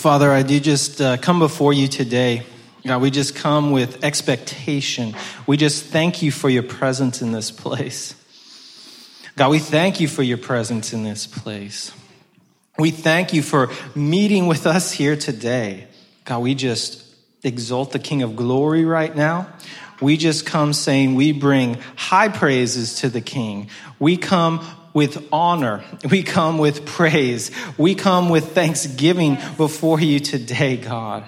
Father, I do just uh, come before you today. God, we just come with expectation. We just thank you for your presence in this place. God, we thank you for your presence in this place. We thank you for meeting with us here today. God, we just exalt the King of glory right now. We just come saying we bring high praises to the King. We come with honor. We come with praise. We come with thanksgiving before you today, God.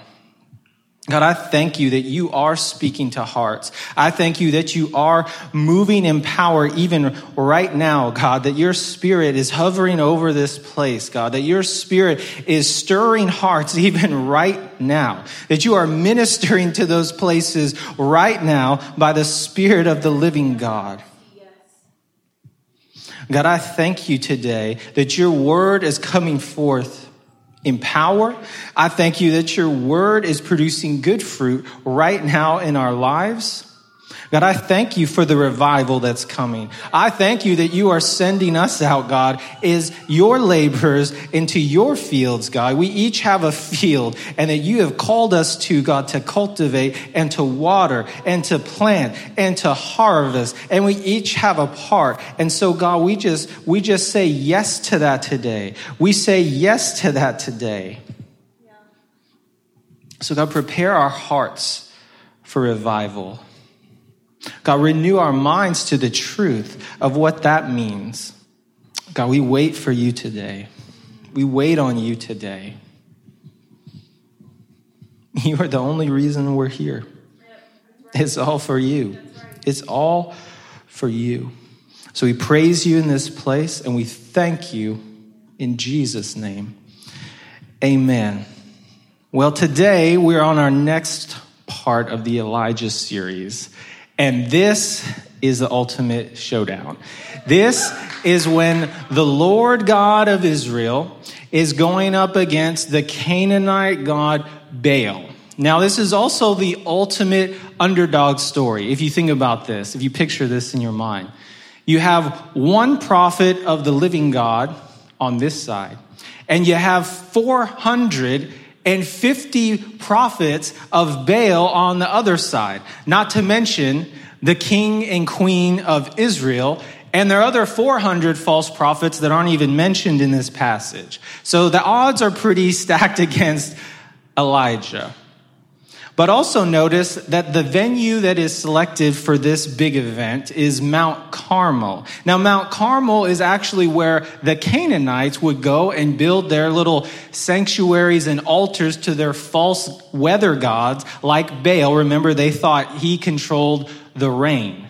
God, I thank you that you are speaking to hearts. I thank you that you are moving in power even right now, God, that your spirit is hovering over this place, God, that your spirit is stirring hearts even right now, that you are ministering to those places right now by the spirit of the living God. God, I thank you today that your word is coming forth in power. I thank you that your word is producing good fruit right now in our lives. God, I thank you for the revival that's coming. I thank you that you are sending us out, God, is your laborers into your fields, God. We each have a field and that you have called us to, God, to cultivate and to water and to plant and to harvest. And we each have a part. And so, God, we just, we just say yes to that today. We say yes to that today. So, God, prepare our hearts for revival. God, renew our minds to the truth of what that means. God, we wait for you today. We wait on you today. You are the only reason we're here. It's all for you. It's all for you. So we praise you in this place and we thank you in Jesus' name. Amen. Well, today we're on our next part of the Elijah series. And this is the ultimate showdown. This is when the Lord God of Israel is going up against the Canaanite god Baal. Now, this is also the ultimate underdog story. If you think about this, if you picture this in your mind, you have one prophet of the living God on this side, and you have 450 prophets of Baal on the other side, not to mention the king and queen of Israel. And there are other 400 false prophets that aren't even mentioned in this passage. So the odds are pretty stacked against Elijah. But also notice that the venue that is selected for this big event is Mount Carmel. Now, Mount Carmel is actually where the Canaanites would go and build their little sanctuaries and altars to their false weather gods like Baal. Remember, they thought he controlled the rain.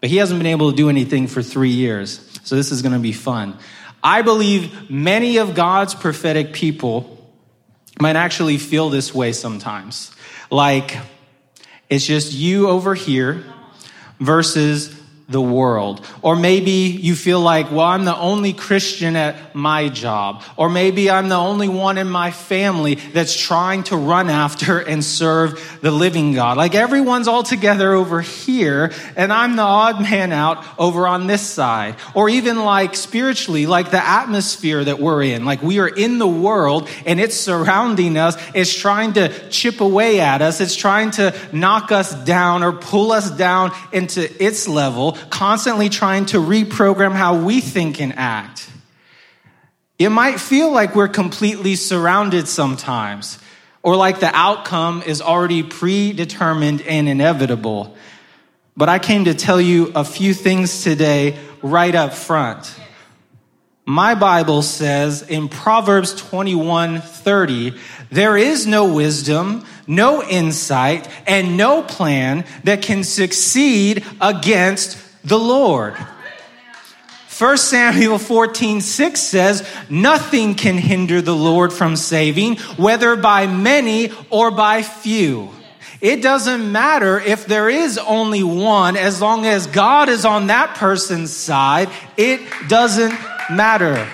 But he hasn't been able to do anything for three years. So this is going to be fun. I believe many of God's prophetic people might actually feel this way sometimes. Like, it's just you over here versus the world. Or maybe you feel like, well, I'm the only Christian at my job. Or maybe I'm the only one in my family that's trying to run after and serve the living God. Like everyone's all together over here and I'm the odd man out over on this side. Or even like spiritually, like the atmosphere that we're in. Like we are in the world and it's surrounding us. It's trying to chip away at us. It's trying to knock us down or pull us down into its level constantly trying to reprogram how we think and act. It might feel like we're completely surrounded sometimes, or like the outcome is already predetermined and inevitable. But I came to tell you a few things today right up front. My Bible says in Proverbs 21 30, there is no wisdom, no insight, and no plan that can succeed against the Lord. 1 Samuel 14, 6 says, Nothing can hinder the Lord from saving, whether by many or by few. It doesn't matter if there is only one, as long as God is on that person's side, it doesn't matter.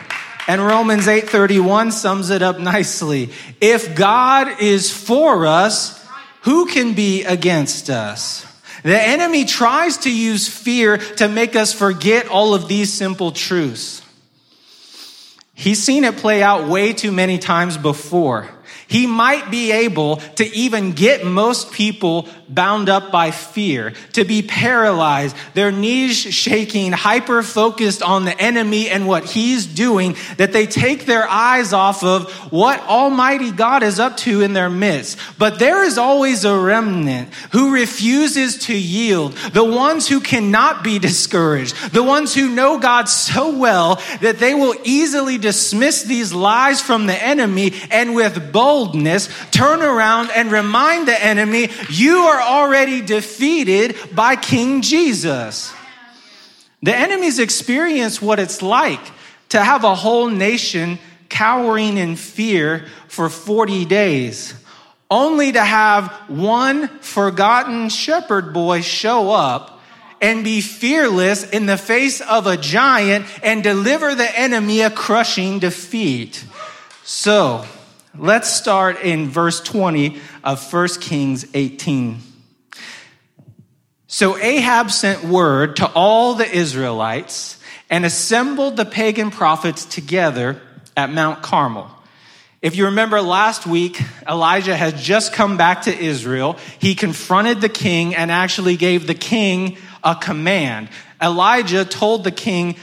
And Romans 8:31 sums it up nicely. If God is for us, who can be against us? The enemy tries to use fear to make us forget all of these simple truths. He's seen it play out way too many times before. He might be able to even get most people bound up by fear, to be paralyzed, their knees shaking, hyper focused on the enemy and what he's doing, that they take their eyes off of what Almighty God is up to in their midst. But there is always a remnant who refuses to yield, the ones who cannot be discouraged, the ones who know God so well that they will easily dismiss these lies from the enemy and with boldness turn around and remind the enemy, you are already defeated by King Jesus. The enemies experience what it's like to have a whole nation cowering in fear for 40 days, only to have one forgotten shepherd boy show up and be fearless in the face of a giant and deliver the enemy a crushing defeat. So, let's start in verse 20 of 1 Kings 18. So Ahab sent word to all the Israelites and assembled the pagan prophets together at Mount Carmel. If you remember last week, Elijah had just come back to Israel. He confronted the king and actually gave the king a command. Elijah told the king,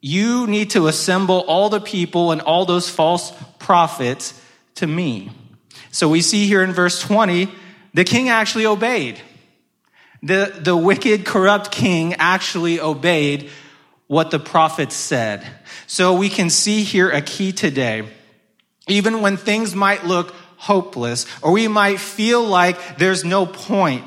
You need to assemble all the people and all those false prophets to me. So we see here in verse 20, the king actually obeyed the, the wicked, corrupt king actually obeyed what the prophets said. So we can see here a key today. Even when things might look hopeless or we might feel like there's no point,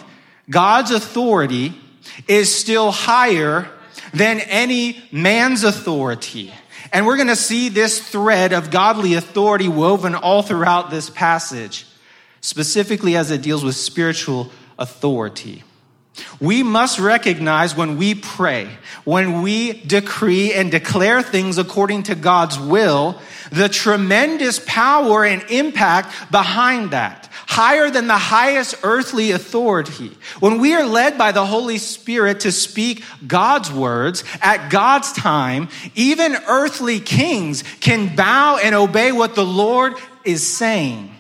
God's authority is still higher than any man's authority. And we're going to see this thread of godly authority woven all throughout this passage, specifically as it deals with spiritual authority. We must recognize when we pray, when we decree and declare things according to God's will, the tremendous power and impact behind that, higher than the highest earthly authority. When we are led by the Holy Spirit to speak God's words at God's time, even earthly kings can bow and obey what the Lord is saying.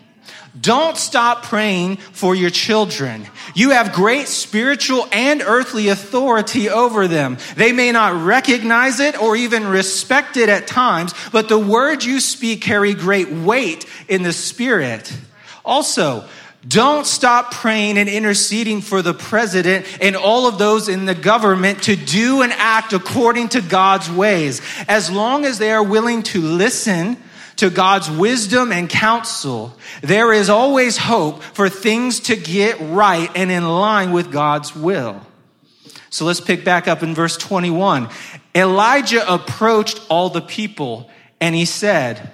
Don't stop praying for your children. You have great spiritual and earthly authority over them. They may not recognize it or even respect it at times, but the words you speak carry great weight in the spirit. Also, don't stop praying and interceding for the president and all of those in the government to do and act according to God's ways. As long as they are willing to listen, to God's wisdom and counsel, there is always hope for things to get right and in line with God's will. So let's pick back up in verse 21. Elijah approached all the people and he said,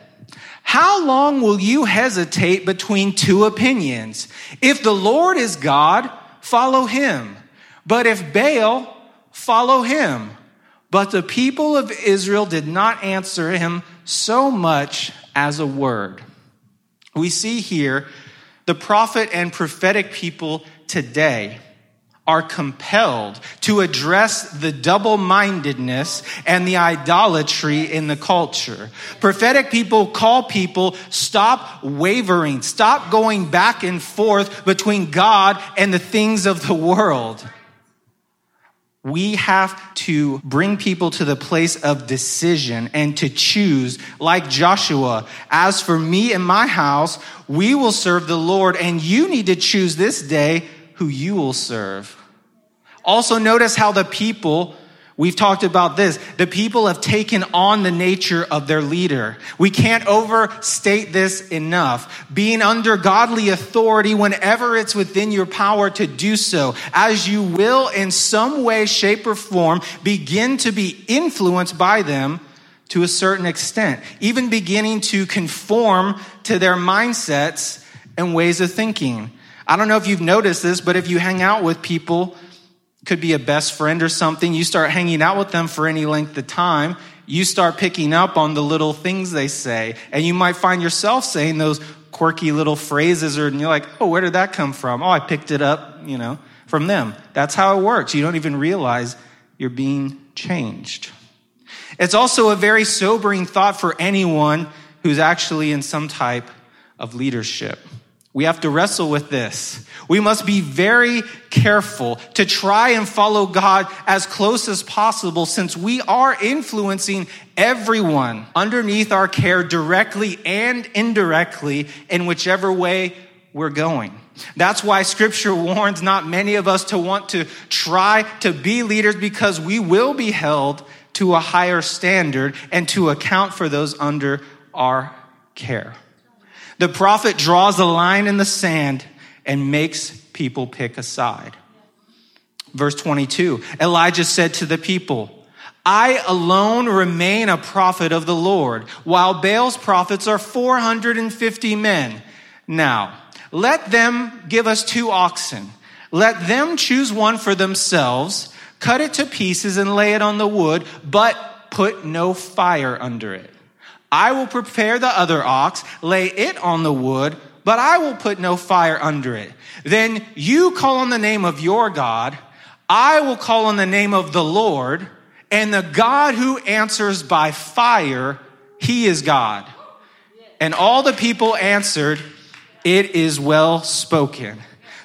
How long will you hesitate between two opinions? If the Lord is God, follow him. But if Baal, follow him. But the people of Israel did not answer him so much as a word. We see here the prophet and prophetic people today are compelled to address the double mindedness and the idolatry in the culture. Prophetic people call people stop wavering, stop going back and forth between God and the things of the world. We have to bring people to the place of decision and to choose, like Joshua. As for me and my house, we will serve the Lord, and you need to choose this day who you will serve. Also, notice how the people We've talked about this. The people have taken on the nature of their leader. We can't overstate this enough. Being under godly authority whenever it's within your power to do so, as you will in some way, shape, or form begin to be influenced by them to a certain extent, even beginning to conform to their mindsets and ways of thinking. I don't know if you've noticed this, but if you hang out with people could be a best friend or something. You start hanging out with them for any length of time. You start picking up on the little things they say. And you might find yourself saying those quirky little phrases, or, and you're like, oh, where did that come from? Oh, I picked it up, you know, from them. That's how it works. You don't even realize you're being changed. It's also a very sobering thought for anyone who's actually in some type of leadership. We have to wrestle with this. We must be very careful to try and follow God as close as possible since we are influencing everyone underneath our care directly and indirectly in whichever way we're going. That's why scripture warns not many of us to want to try to be leaders because we will be held to a higher standard and to account for those under our care. The prophet draws a line in the sand and makes people pick a side. Verse 22 Elijah said to the people, I alone remain a prophet of the Lord, while Baal's prophets are 450 men. Now, let them give us two oxen. Let them choose one for themselves, cut it to pieces and lay it on the wood, but put no fire under it. I will prepare the other ox, lay it on the wood, but I will put no fire under it. Then you call on the name of your God. I will call on the name of the Lord, and the God who answers by fire, he is God. And all the people answered, It is well spoken.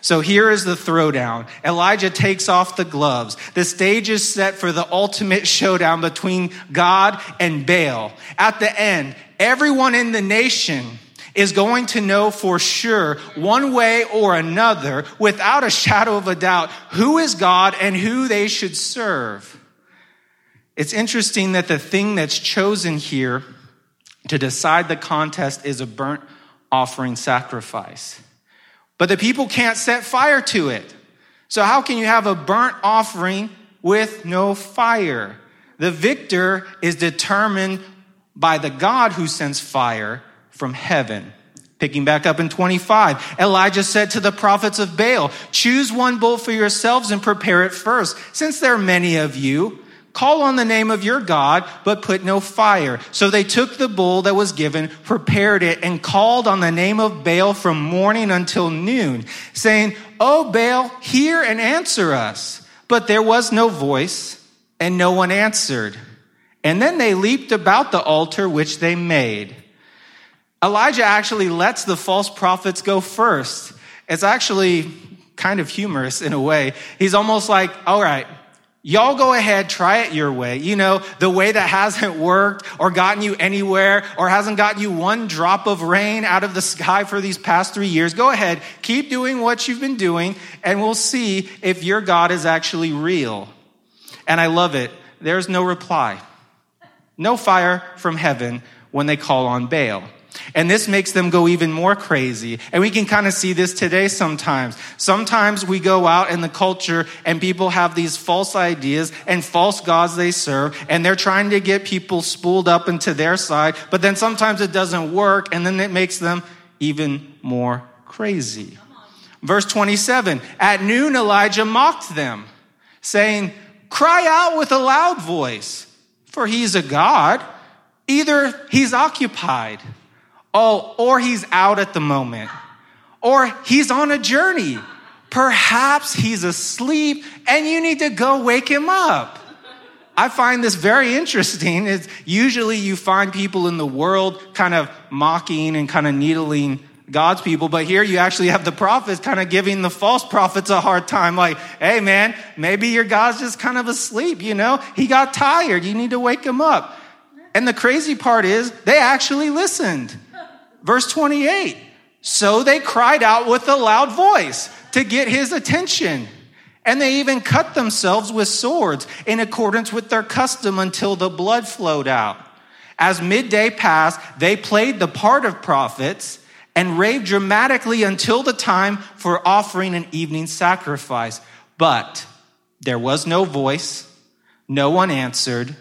So here is the throwdown. Elijah takes off the gloves. The stage is set for the ultimate showdown between God and Baal. At the end, everyone in the nation is going to know for sure, one way or another, without a shadow of a doubt, who is God and who they should serve. It's interesting that the thing that's chosen here to decide the contest is a burnt offering sacrifice. But the people can't set fire to it. So how can you have a burnt offering with no fire? The victor is determined by the God who sends fire from heaven. Picking back up in 25, Elijah said to the prophets of Baal, choose one bull for yourselves and prepare it first. Since there are many of you, Call on the name of your God, but put no fire. So they took the bull that was given, prepared it, and called on the name of Baal from morning until noon, saying, Oh, Baal, hear and answer us. But there was no voice, and no one answered. And then they leaped about the altar which they made. Elijah actually lets the false prophets go first. It's actually kind of humorous in a way. He's almost like, all right, Y'all go ahead, try it your way. You know, the way that hasn't worked or gotten you anywhere or hasn't gotten you one drop of rain out of the sky for these past three years. Go ahead, keep doing what you've been doing, and we'll see if your God is actually real. And I love it. There's no reply. No fire from heaven when they call on Baal. And this makes them go even more crazy. And we can kind of see this today sometimes. Sometimes we go out in the culture and people have these false ideas and false gods they serve, and they're trying to get people spooled up into their side, but then sometimes it doesn't work, and then it makes them even more crazy. Verse 27 At noon, Elijah mocked them, saying, Cry out with a loud voice, for he's a God. Either he's occupied Oh, or he's out at the moment. Or he's on a journey. Perhaps he's asleep and you need to go wake him up. I find this very interesting. It's usually you find people in the world kind of mocking and kind of needling God's people, but here you actually have the prophets kind of giving the false prophets a hard time. Like, hey man, maybe your God's just kind of asleep, you know? He got tired. You need to wake him up. And the crazy part is they actually listened. Verse 28. So they cried out with a loud voice to get his attention. And they even cut themselves with swords in accordance with their custom until the blood flowed out. As midday passed, they played the part of prophets and raved dramatically until the time for offering an evening sacrifice. But there was no voice, no one answered,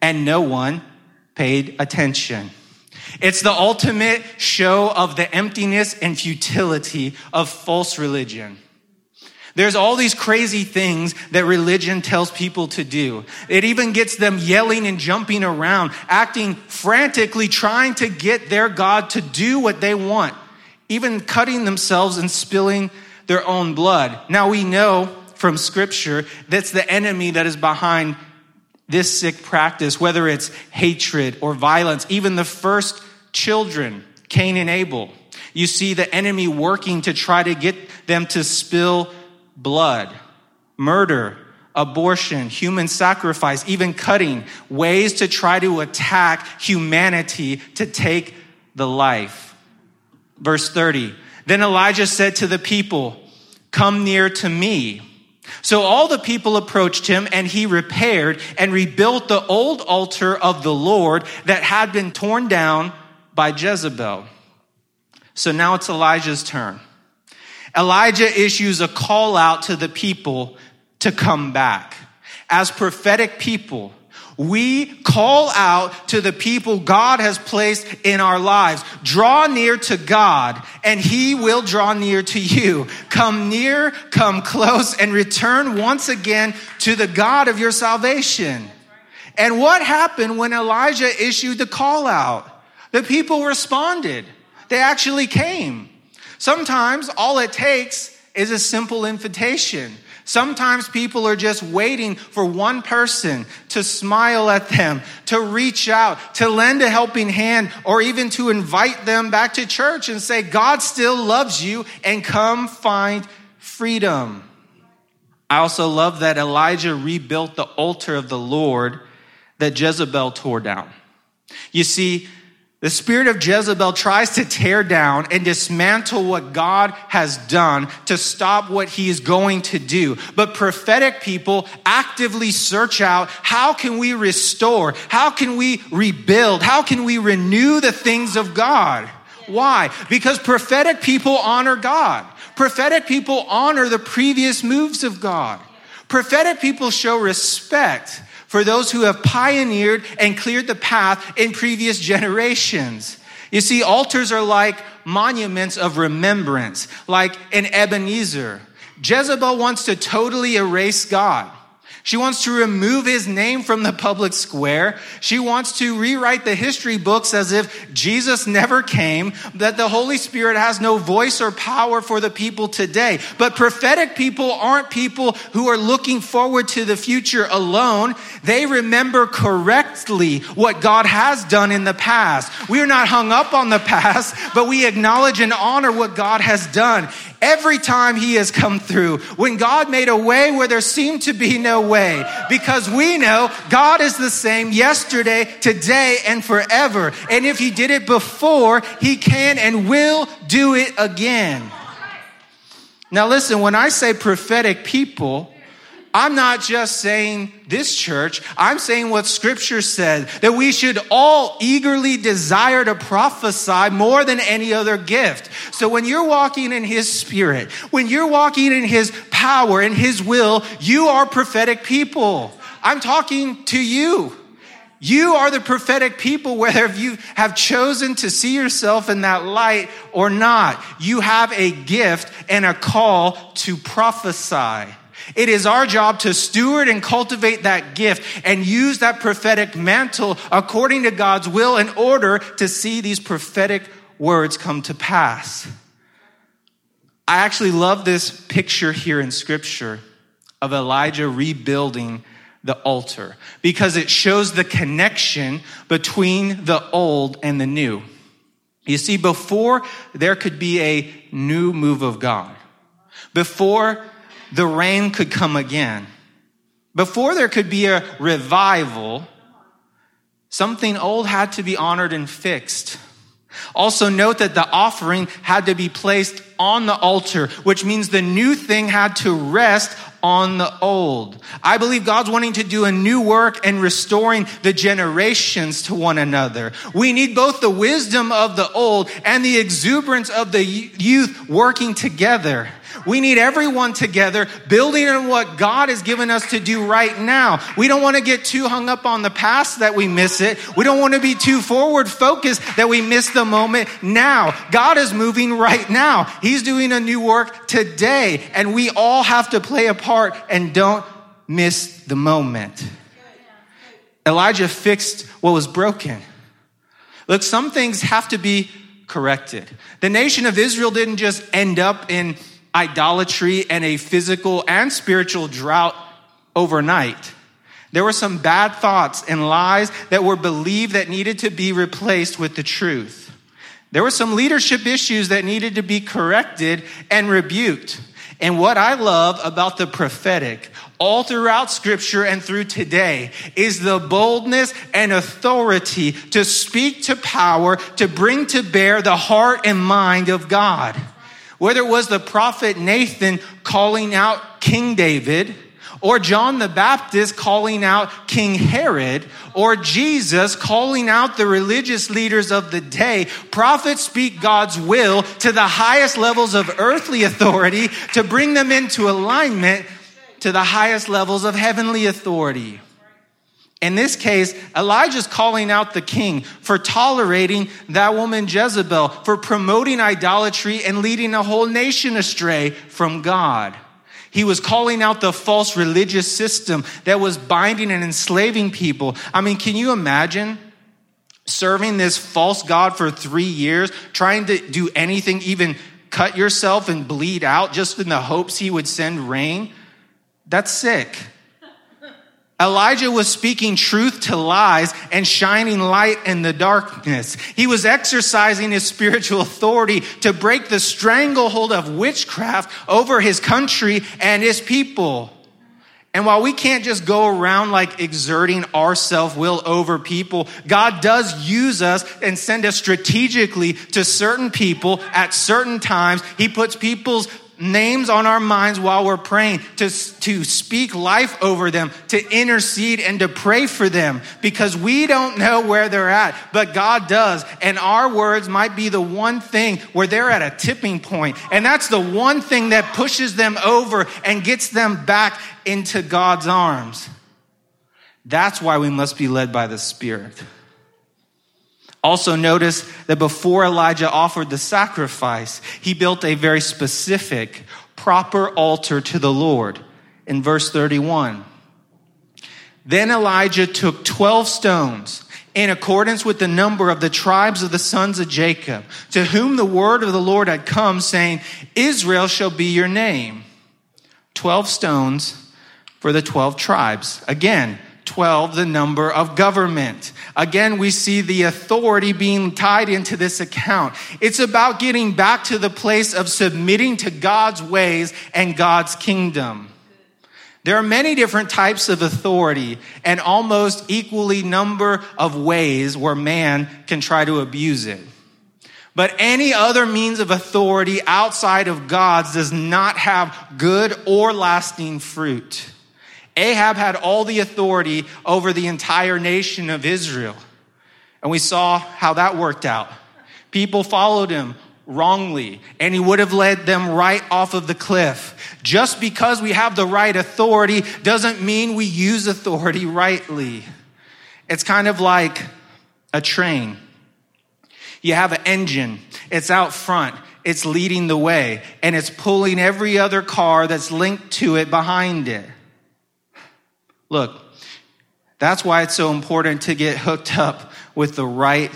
and no one paid attention. It's the ultimate show of the emptiness and futility of false religion. There's all these crazy things that religion tells people to do. It even gets them yelling and jumping around, acting frantically, trying to get their God to do what they want, even cutting themselves and spilling their own blood. Now we know from scripture that's the enemy that is behind this sick practice, whether it's hatred or violence, even the first children, Cain and Abel. You see the enemy working to try to get them to spill blood, murder, abortion, human sacrifice, even cutting, ways to try to attack humanity to take the life. Verse 30. Then Elijah said to the people, Come near to me. So all the people approached him and he repaired and rebuilt the old altar of the Lord that had been torn down by Jezebel. So now it's Elijah's turn. Elijah issues a call out to the people to come back. As prophetic people, we call out to the people God has placed in our lives. Draw near to God and he will draw near to you. Come near, come close and return once again to the God of your salvation. And what happened when Elijah issued the call out? The people responded. They actually came. Sometimes all it takes is a simple invitation. Sometimes people are just waiting for one person to smile at them, to reach out, to lend a helping hand, or even to invite them back to church and say, God still loves you and come find freedom. I also love that Elijah rebuilt the altar of the Lord that Jezebel tore down. You see, the spirit of Jezebel tries to tear down and dismantle what God has done to stop what he is going to do. But prophetic people actively search out how can we restore? How can we rebuild? How can we renew the things of God? Why? Because prophetic people honor God. Prophetic people honor the previous moves of God. Prophetic people show respect for those who have pioneered and cleared the path in previous generations. You see, altars are like monuments of remembrance, like an Ebenezer. Jezebel wants to totally erase God. She wants to remove his name from the public square. She wants to rewrite the history books as if Jesus never came, that the Holy Spirit has no voice or power for the people today. But prophetic people aren't people who are looking forward to the future alone. They remember correctly what God has done in the past. We are not hung up on the past, but we acknowledge and honor what God has done every time he has come through. When God made a way where there seemed to be no way, because we know God is the same yesterday, today, and forever. And if he did it before, he can and will do it again. Now, listen, when I say prophetic people, I'm not just saying this church, I'm saying what scripture said that we should all eagerly desire to prophesy more than any other gift. So when you're walking in his spirit, when you're walking in his power and his will, you are prophetic people. I'm talking to you. You are the prophetic people, whether you have chosen to see yourself in that light or not. You have a gift and a call to prophesy. It is our job to steward and cultivate that gift and use that prophetic mantle according to God's will in order to see these prophetic words come to pass. I actually love this picture here in scripture of Elijah rebuilding the altar because it shows the connection between the old and the new. You see, before there could be a new move of God, before the rain could come again. Before there could be a revival, something old had to be honored and fixed. Also note that the offering had to be placed on the altar, which means the new thing had to rest on the old. I believe God's wanting to do a new work and restoring the generations to one another. We need both the wisdom of the old and the exuberance of the youth working together. We need everyone together building on what God has given us to do right now. We don't want to get too hung up on the past that we miss it. We don't want to be too forward focused that we miss the moment now. God is moving right now. He's doing a new work today and we all have to play a part and don't miss the moment. Elijah fixed what was broken. Look, some things have to be corrected. The nation of Israel didn't just end up in idolatry and a physical and spiritual drought overnight. There were some bad thoughts and lies that were believed that needed to be replaced with the truth. There were some leadership issues that needed to be corrected and rebuked. And what I love about the prophetic, all throughout scripture and through today, is the boldness and authority to speak to power, to bring to bear the heart and mind of God. Whether it was the prophet Nathan calling out King David, or John the Baptist calling out King Herod, or Jesus calling out the religious leaders of the day. Prophets speak God's will to the highest levels of earthly authority to bring them into alignment to the highest levels of heavenly authority. In this case, Elijah's calling out the king for tolerating that woman Jezebel, for promoting idolatry and leading a whole nation astray from God. He was calling out the false religious system that was binding and enslaving people. I mean, can you imagine serving this false God for three years, trying to do anything, even cut yourself and bleed out just in the hopes he would send rain? That's sick. Elijah was speaking truth to lies and shining light in the darkness. He was exercising his spiritual authority to break the stranglehold of witchcraft over his country and his people. And while we can't just go around like exerting our self will over people, God does use us and send us strategically to certain people at certain times. He puts people's names on our minds while we're praying, to, to speak life over them, to intercede and to pray for them because we don't know where they're at, but God does. And our words might be the one thing where they're at a tipping point. And that's the one thing that pushes them over and gets them back into God's arms. That's why we must be led by the Spirit. Also, notice that before Elijah offered the sacrifice, he built a very specific, proper altar to the Lord in verse 31. Then Elijah took 12 stones in accordance with the number of the tribes of the sons of Jacob, to whom the word of the Lord had come, saying, Israel shall be your name. 12 stones for the 12 tribes. Again, 12, the number of government. Again, we see the authority being tied into this account. It's about getting back to the place of submitting to God's ways and God's kingdom. There are many different types of authority and almost equally number of ways where man can try to abuse it. But any other means of authority outside of God's does not have good or lasting fruit. Ahab had all the authority over the entire nation of Israel. And we saw how that worked out. People followed him wrongly, and he would have led them right off of the cliff. Just because we have the right authority doesn't mean we use authority rightly. It's kind of like a train. You have an engine, it's out front, it's leading the way, and it's pulling every other car that's linked to it behind it. Look, that's why it's so important to get hooked up with the right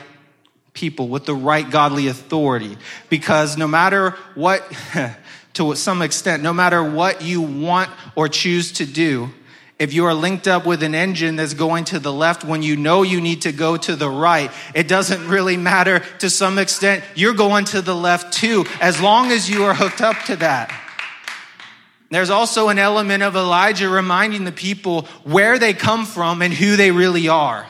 people, with the right godly authority. Because no matter what, to some extent, no matter what you want or choose to do, if you are linked up with an engine that's going to the left when you know you need to go to the right, it doesn't really matter to some extent. You're going to the left too, as long as you are hooked up to that. There's also an element of Elijah reminding the people where they come from and who they really are.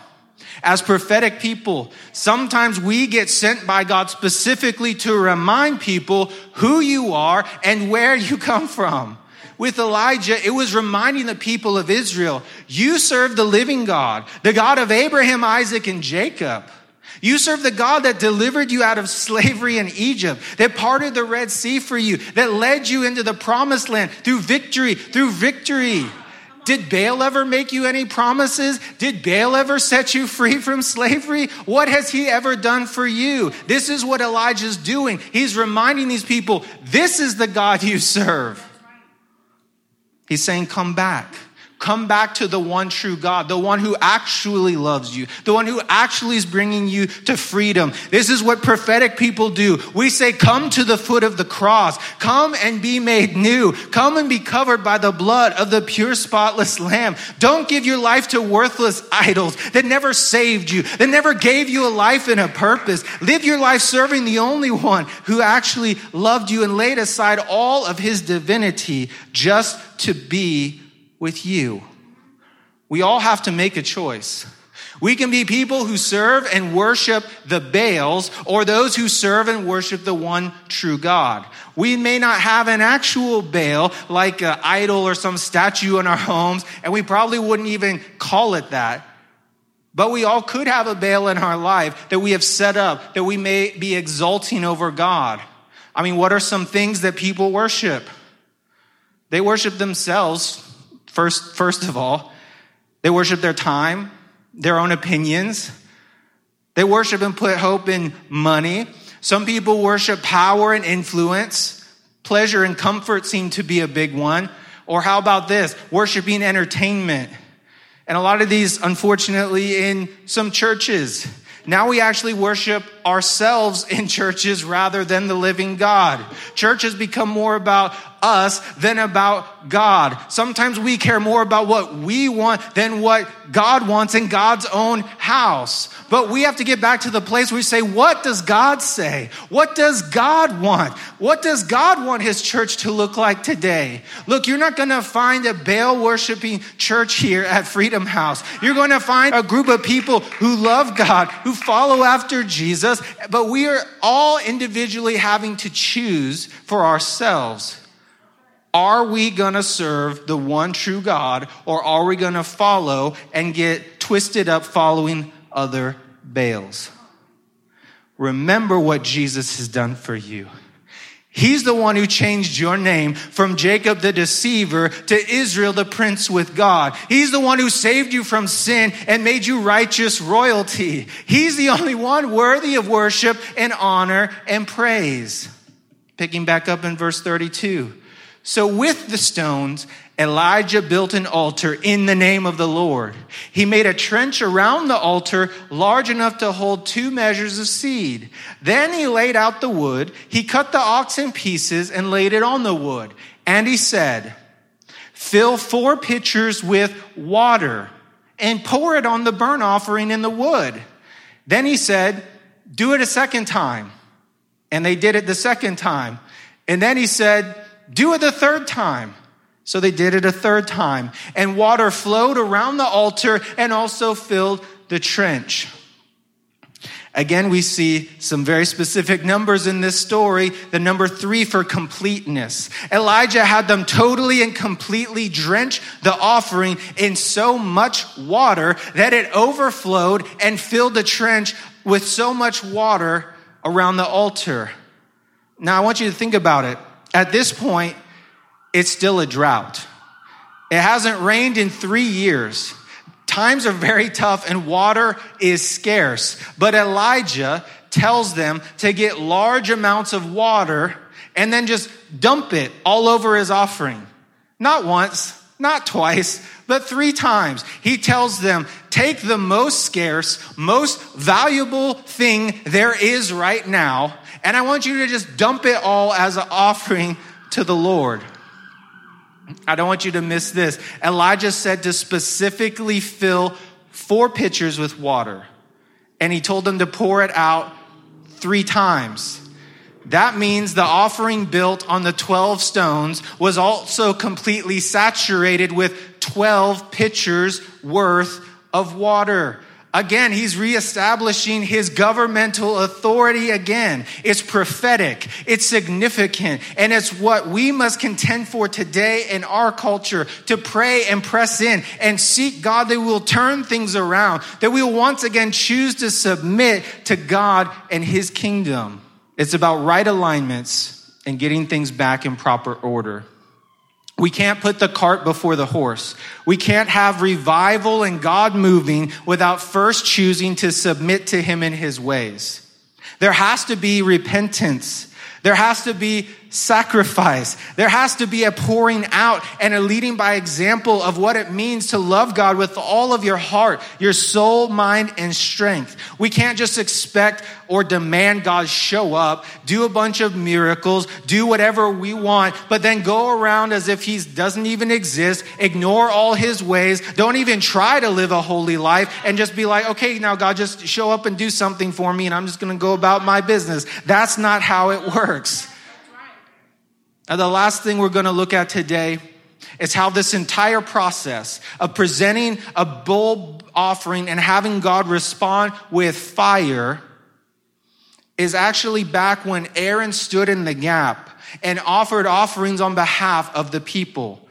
As prophetic people, sometimes we get sent by God specifically to remind people who you are and where you come from. With Elijah, it was reminding the people of Israel, you serve the living God, the God of Abraham, Isaac, and Jacob. You serve the God that delivered you out of slavery in Egypt, that parted the Red Sea for you, that led you into the promised land through victory, through victory. Did Baal ever make you any promises? Did Baal ever set you free from slavery? What has he ever done for you? This is what Elijah's doing. He's reminding these people, this is the God you serve. He's saying, come back. Come back to the one true God, the one who actually loves you, the one who actually is bringing you to freedom. This is what prophetic people do. We say, come to the foot of the cross. Come and be made new. Come and be covered by the blood of the pure, spotless lamb. Don't give your life to worthless idols that never saved you, that never gave you a life and a purpose. Live your life serving the only one who actually loved you and laid aside all of his divinity just to be with you. We all have to make a choice. We can be people who serve and worship the Baals or those who serve and worship the one true God. We may not have an actual Baal like an idol or some statue in our homes, and we probably wouldn't even call it that. But we all could have a Baal in our life that we have set up that we may be exalting over God. I mean, what are some things that people worship? They worship themselves First, first of all, they worship their time, their own opinions. They worship and put hope in money. Some people worship power and influence. Pleasure and comfort seem to be a big one. Or how about this? Worshiping entertainment. And a lot of these, unfortunately, in some churches. Now we actually worship ourselves in churches rather than the living God. Church has become more about us than about God. Sometimes we care more about what we want than what God wants in God's own house. But we have to get back to the place where we say, what does God say? What does God want? What does God want his church to look like today? Look, you're not going to find a Baal worshiping church here at Freedom House. You're going to find a group of people who love God, who follow after Jesus, but we are all individually having to choose for ourselves are we going to serve the one true God or are we going to follow and get twisted up following other Baals? Remember what Jesus has done for you. He's the one who changed your name from Jacob the deceiver to Israel the prince with God. He's the one who saved you from sin and made you righteous royalty. He's the only one worthy of worship and honor and praise. Picking back up in verse 32. So with the stones, Elijah built an altar in the name of the Lord. He made a trench around the altar large enough to hold two measures of seed. Then he laid out the wood. He cut the ox in pieces and laid it on the wood. And he said, fill four pitchers with water and pour it on the burnt offering in the wood. Then he said, do it a second time. And they did it the second time. And then he said, do it the third time. So they did it a third time. And water flowed around the altar and also filled the trench. Again, we see some very specific numbers in this story. The number three for completeness. Elijah had them totally and completely drench the offering in so much water that it overflowed and filled the trench with so much water around the altar. Now, I want you to think about it. At this point, it's still a drought. It hasn't rained in three years. Times are very tough and water is scarce. But Elijah tells them to get large amounts of water and then just dump it all over his offering. Not once, not twice, but three times. He tells them, take the most scarce, most valuable thing there is right now and I want you to just dump it all as an offering to the Lord. I don't want you to miss this. Elijah said to specifically fill four pitchers with water, and he told them to pour it out three times. That means the offering built on the 12 stones was also completely saturated with 12 pitchers worth of water. Again, he's reestablishing his governmental authority again. It's prophetic, it's significant, and it's what we must contend for today in our culture to pray and press in and seek God that we will turn things around, that we will once again choose to submit to God and his kingdom. It's about right alignments and getting things back in proper order. We can't put the cart before the horse. We can't have revival and God moving without first choosing to submit to Him in His ways. There has to be repentance. There has to be sacrifice. There has to be a pouring out and a leading by example of what it means to love God with all of your heart, your soul, mind, and strength. We can't just expect or demand God show up, do a bunch of miracles, do whatever we want, but then go around as if he doesn't even exist, ignore all his ways, don't even try to live a holy life, and just be like, okay, now God, just show up and do something for me, and I'm just gonna go about my business. That's not how it works. And the last thing we're going to look at today is how this entire process of presenting a bull offering and having God respond with fire is actually back when Aaron stood in the gap and offered offerings on behalf of the people.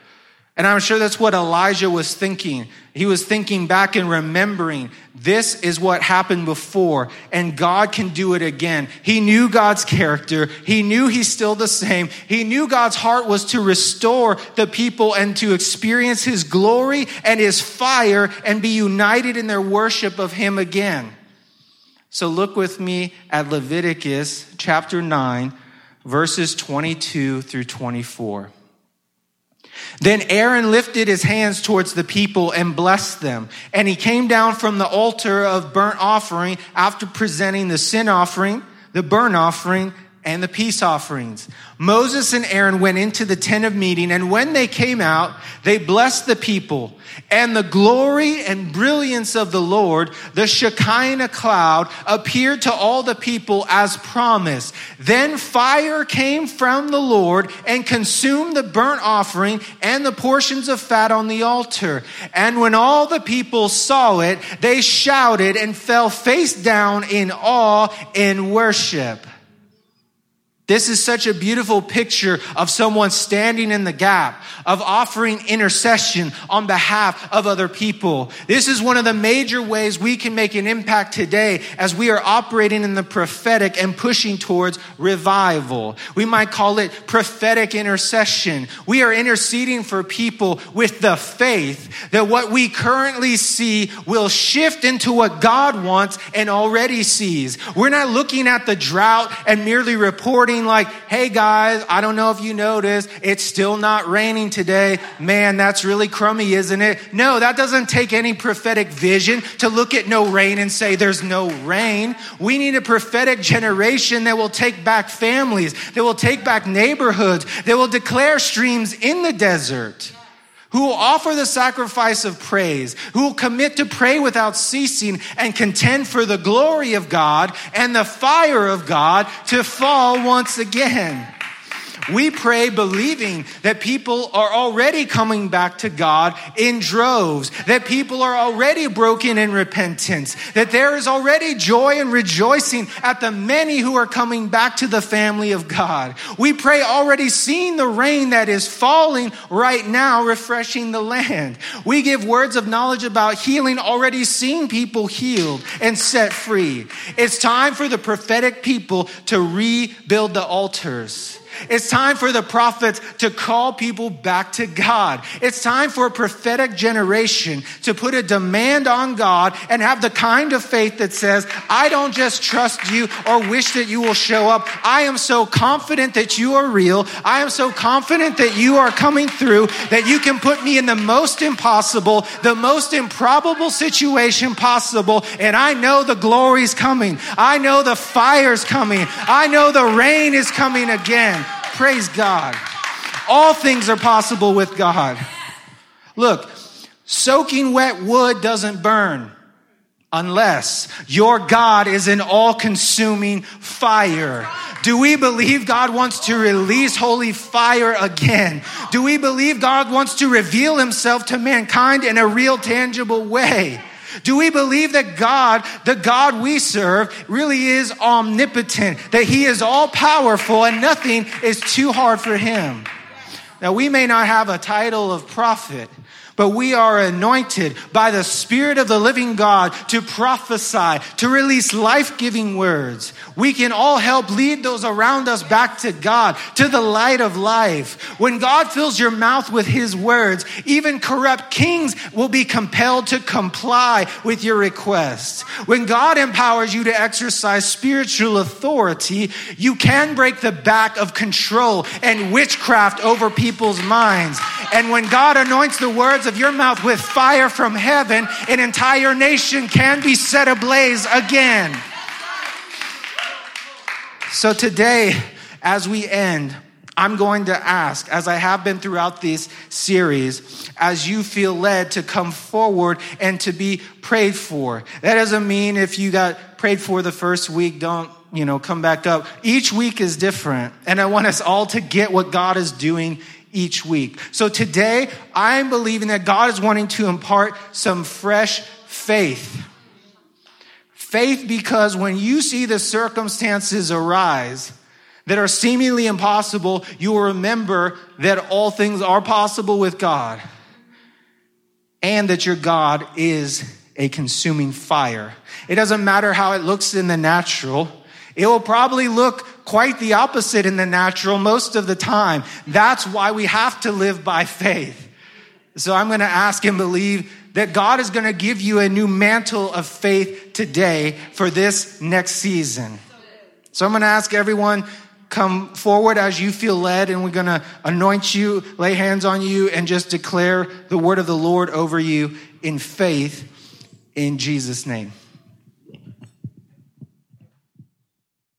And I'm sure that's what Elijah was thinking. He was thinking back and remembering this is what happened before, and God can do it again. He knew God's character. He knew He's still the same. He knew God's heart was to restore the people and to experience His glory and His fire and be united in their worship of Him again. So look with me at Leviticus chapter 9, verses 22 through 24. Then Aaron lifted his hands towards the people and blessed them. And he came down from the altar of burnt offering after presenting the sin offering, the burnt offering, and the peace offerings. Moses and Aaron went into the tent of meeting, and when they came out, they blessed the people. And the glory and brilliance of the Lord, the Shekinah cloud, appeared to all the people as promised. Then fire came from the Lord and consumed the burnt offering and the portions of fat on the altar. And when all the people saw it, they shouted and fell face down in awe in worship. This is such a beautiful picture of someone standing in the gap, of offering intercession on behalf of other people. This is one of the major ways we can make an impact today as we are operating in the prophetic and pushing towards revival. We might call it prophetic intercession. We are interceding for people with the faith that what we currently see will shift into what God wants and already sees. We're not looking at the drought and merely reporting like, hey guys, I don't know if you noticed, it's still not raining today. Man, that's really crummy, isn't it? No, that doesn't take any prophetic vision to look at no rain and say there's no rain. We need a prophetic generation that will take back families, that will take back neighborhoods, that will declare streams in the desert who will offer the sacrifice of praise, who will commit to pray without ceasing and contend for the glory of God and the fire of God to fall once again. We pray believing that people are already coming back to God in droves, that people are already broken in repentance, that there is already joy and rejoicing at the many who are coming back to the family of God. We pray already seeing the rain that is falling right now, refreshing the land. We give words of knowledge about healing, already seeing people healed and set free. It's time for the prophetic people to rebuild the altars. It's time for the prophets to call people back to God. It's time for a prophetic generation to put a demand on God and have the kind of faith that says, I don't just trust you or wish that you will show up. I am so confident that you are real. I am so confident that you are coming through that you can put me in the most impossible, the most improbable situation possible. And I know the glory's coming. I know the fire's coming. I know the rain is coming again. Praise God. All things are possible with God. Look, soaking wet wood doesn't burn unless your God is an all consuming fire. Do we believe God wants to release holy fire again? Do we believe God wants to reveal himself to mankind in a real, tangible way? Do we believe that God, the God we serve, really is omnipotent, that He is all powerful and nothing is too hard for Him? Now, we may not have a title of prophet, but we are anointed by the Spirit of the living God to prophesy, to release life giving words. We can all help lead those around us back to God, to the light of life. When God fills your mouth with His words, even corrupt kings will be compelled to comply with your requests. When God empowers you to exercise spiritual authority, you can break the back of control and witchcraft over people's minds. And when God anoints the words of your mouth with fire from heaven, an entire nation can be set ablaze again. So today, as we end, I'm going to ask, as I have been throughout this series, as you feel led to come forward and to be prayed for. That doesn't mean if you got prayed for the first week, don't, you know, come back up. Each week is different. And I want us all to get what God is doing each week. So today, I'm believing that God is wanting to impart some fresh faith. Faith because when you see the circumstances arise that are seemingly impossible, you will remember that all things are possible with God and that your God is a consuming fire. It doesn't matter how it looks in the natural. It will probably look quite the opposite in the natural most of the time. That's why we have to live by faith. So I'm going to ask and believe that God is going to give you a new mantle of faith today for this next season. So I'm going to ask everyone come forward as you feel led and we're going to anoint you, lay hands on you and just declare the word of the Lord over you in faith in Jesus name.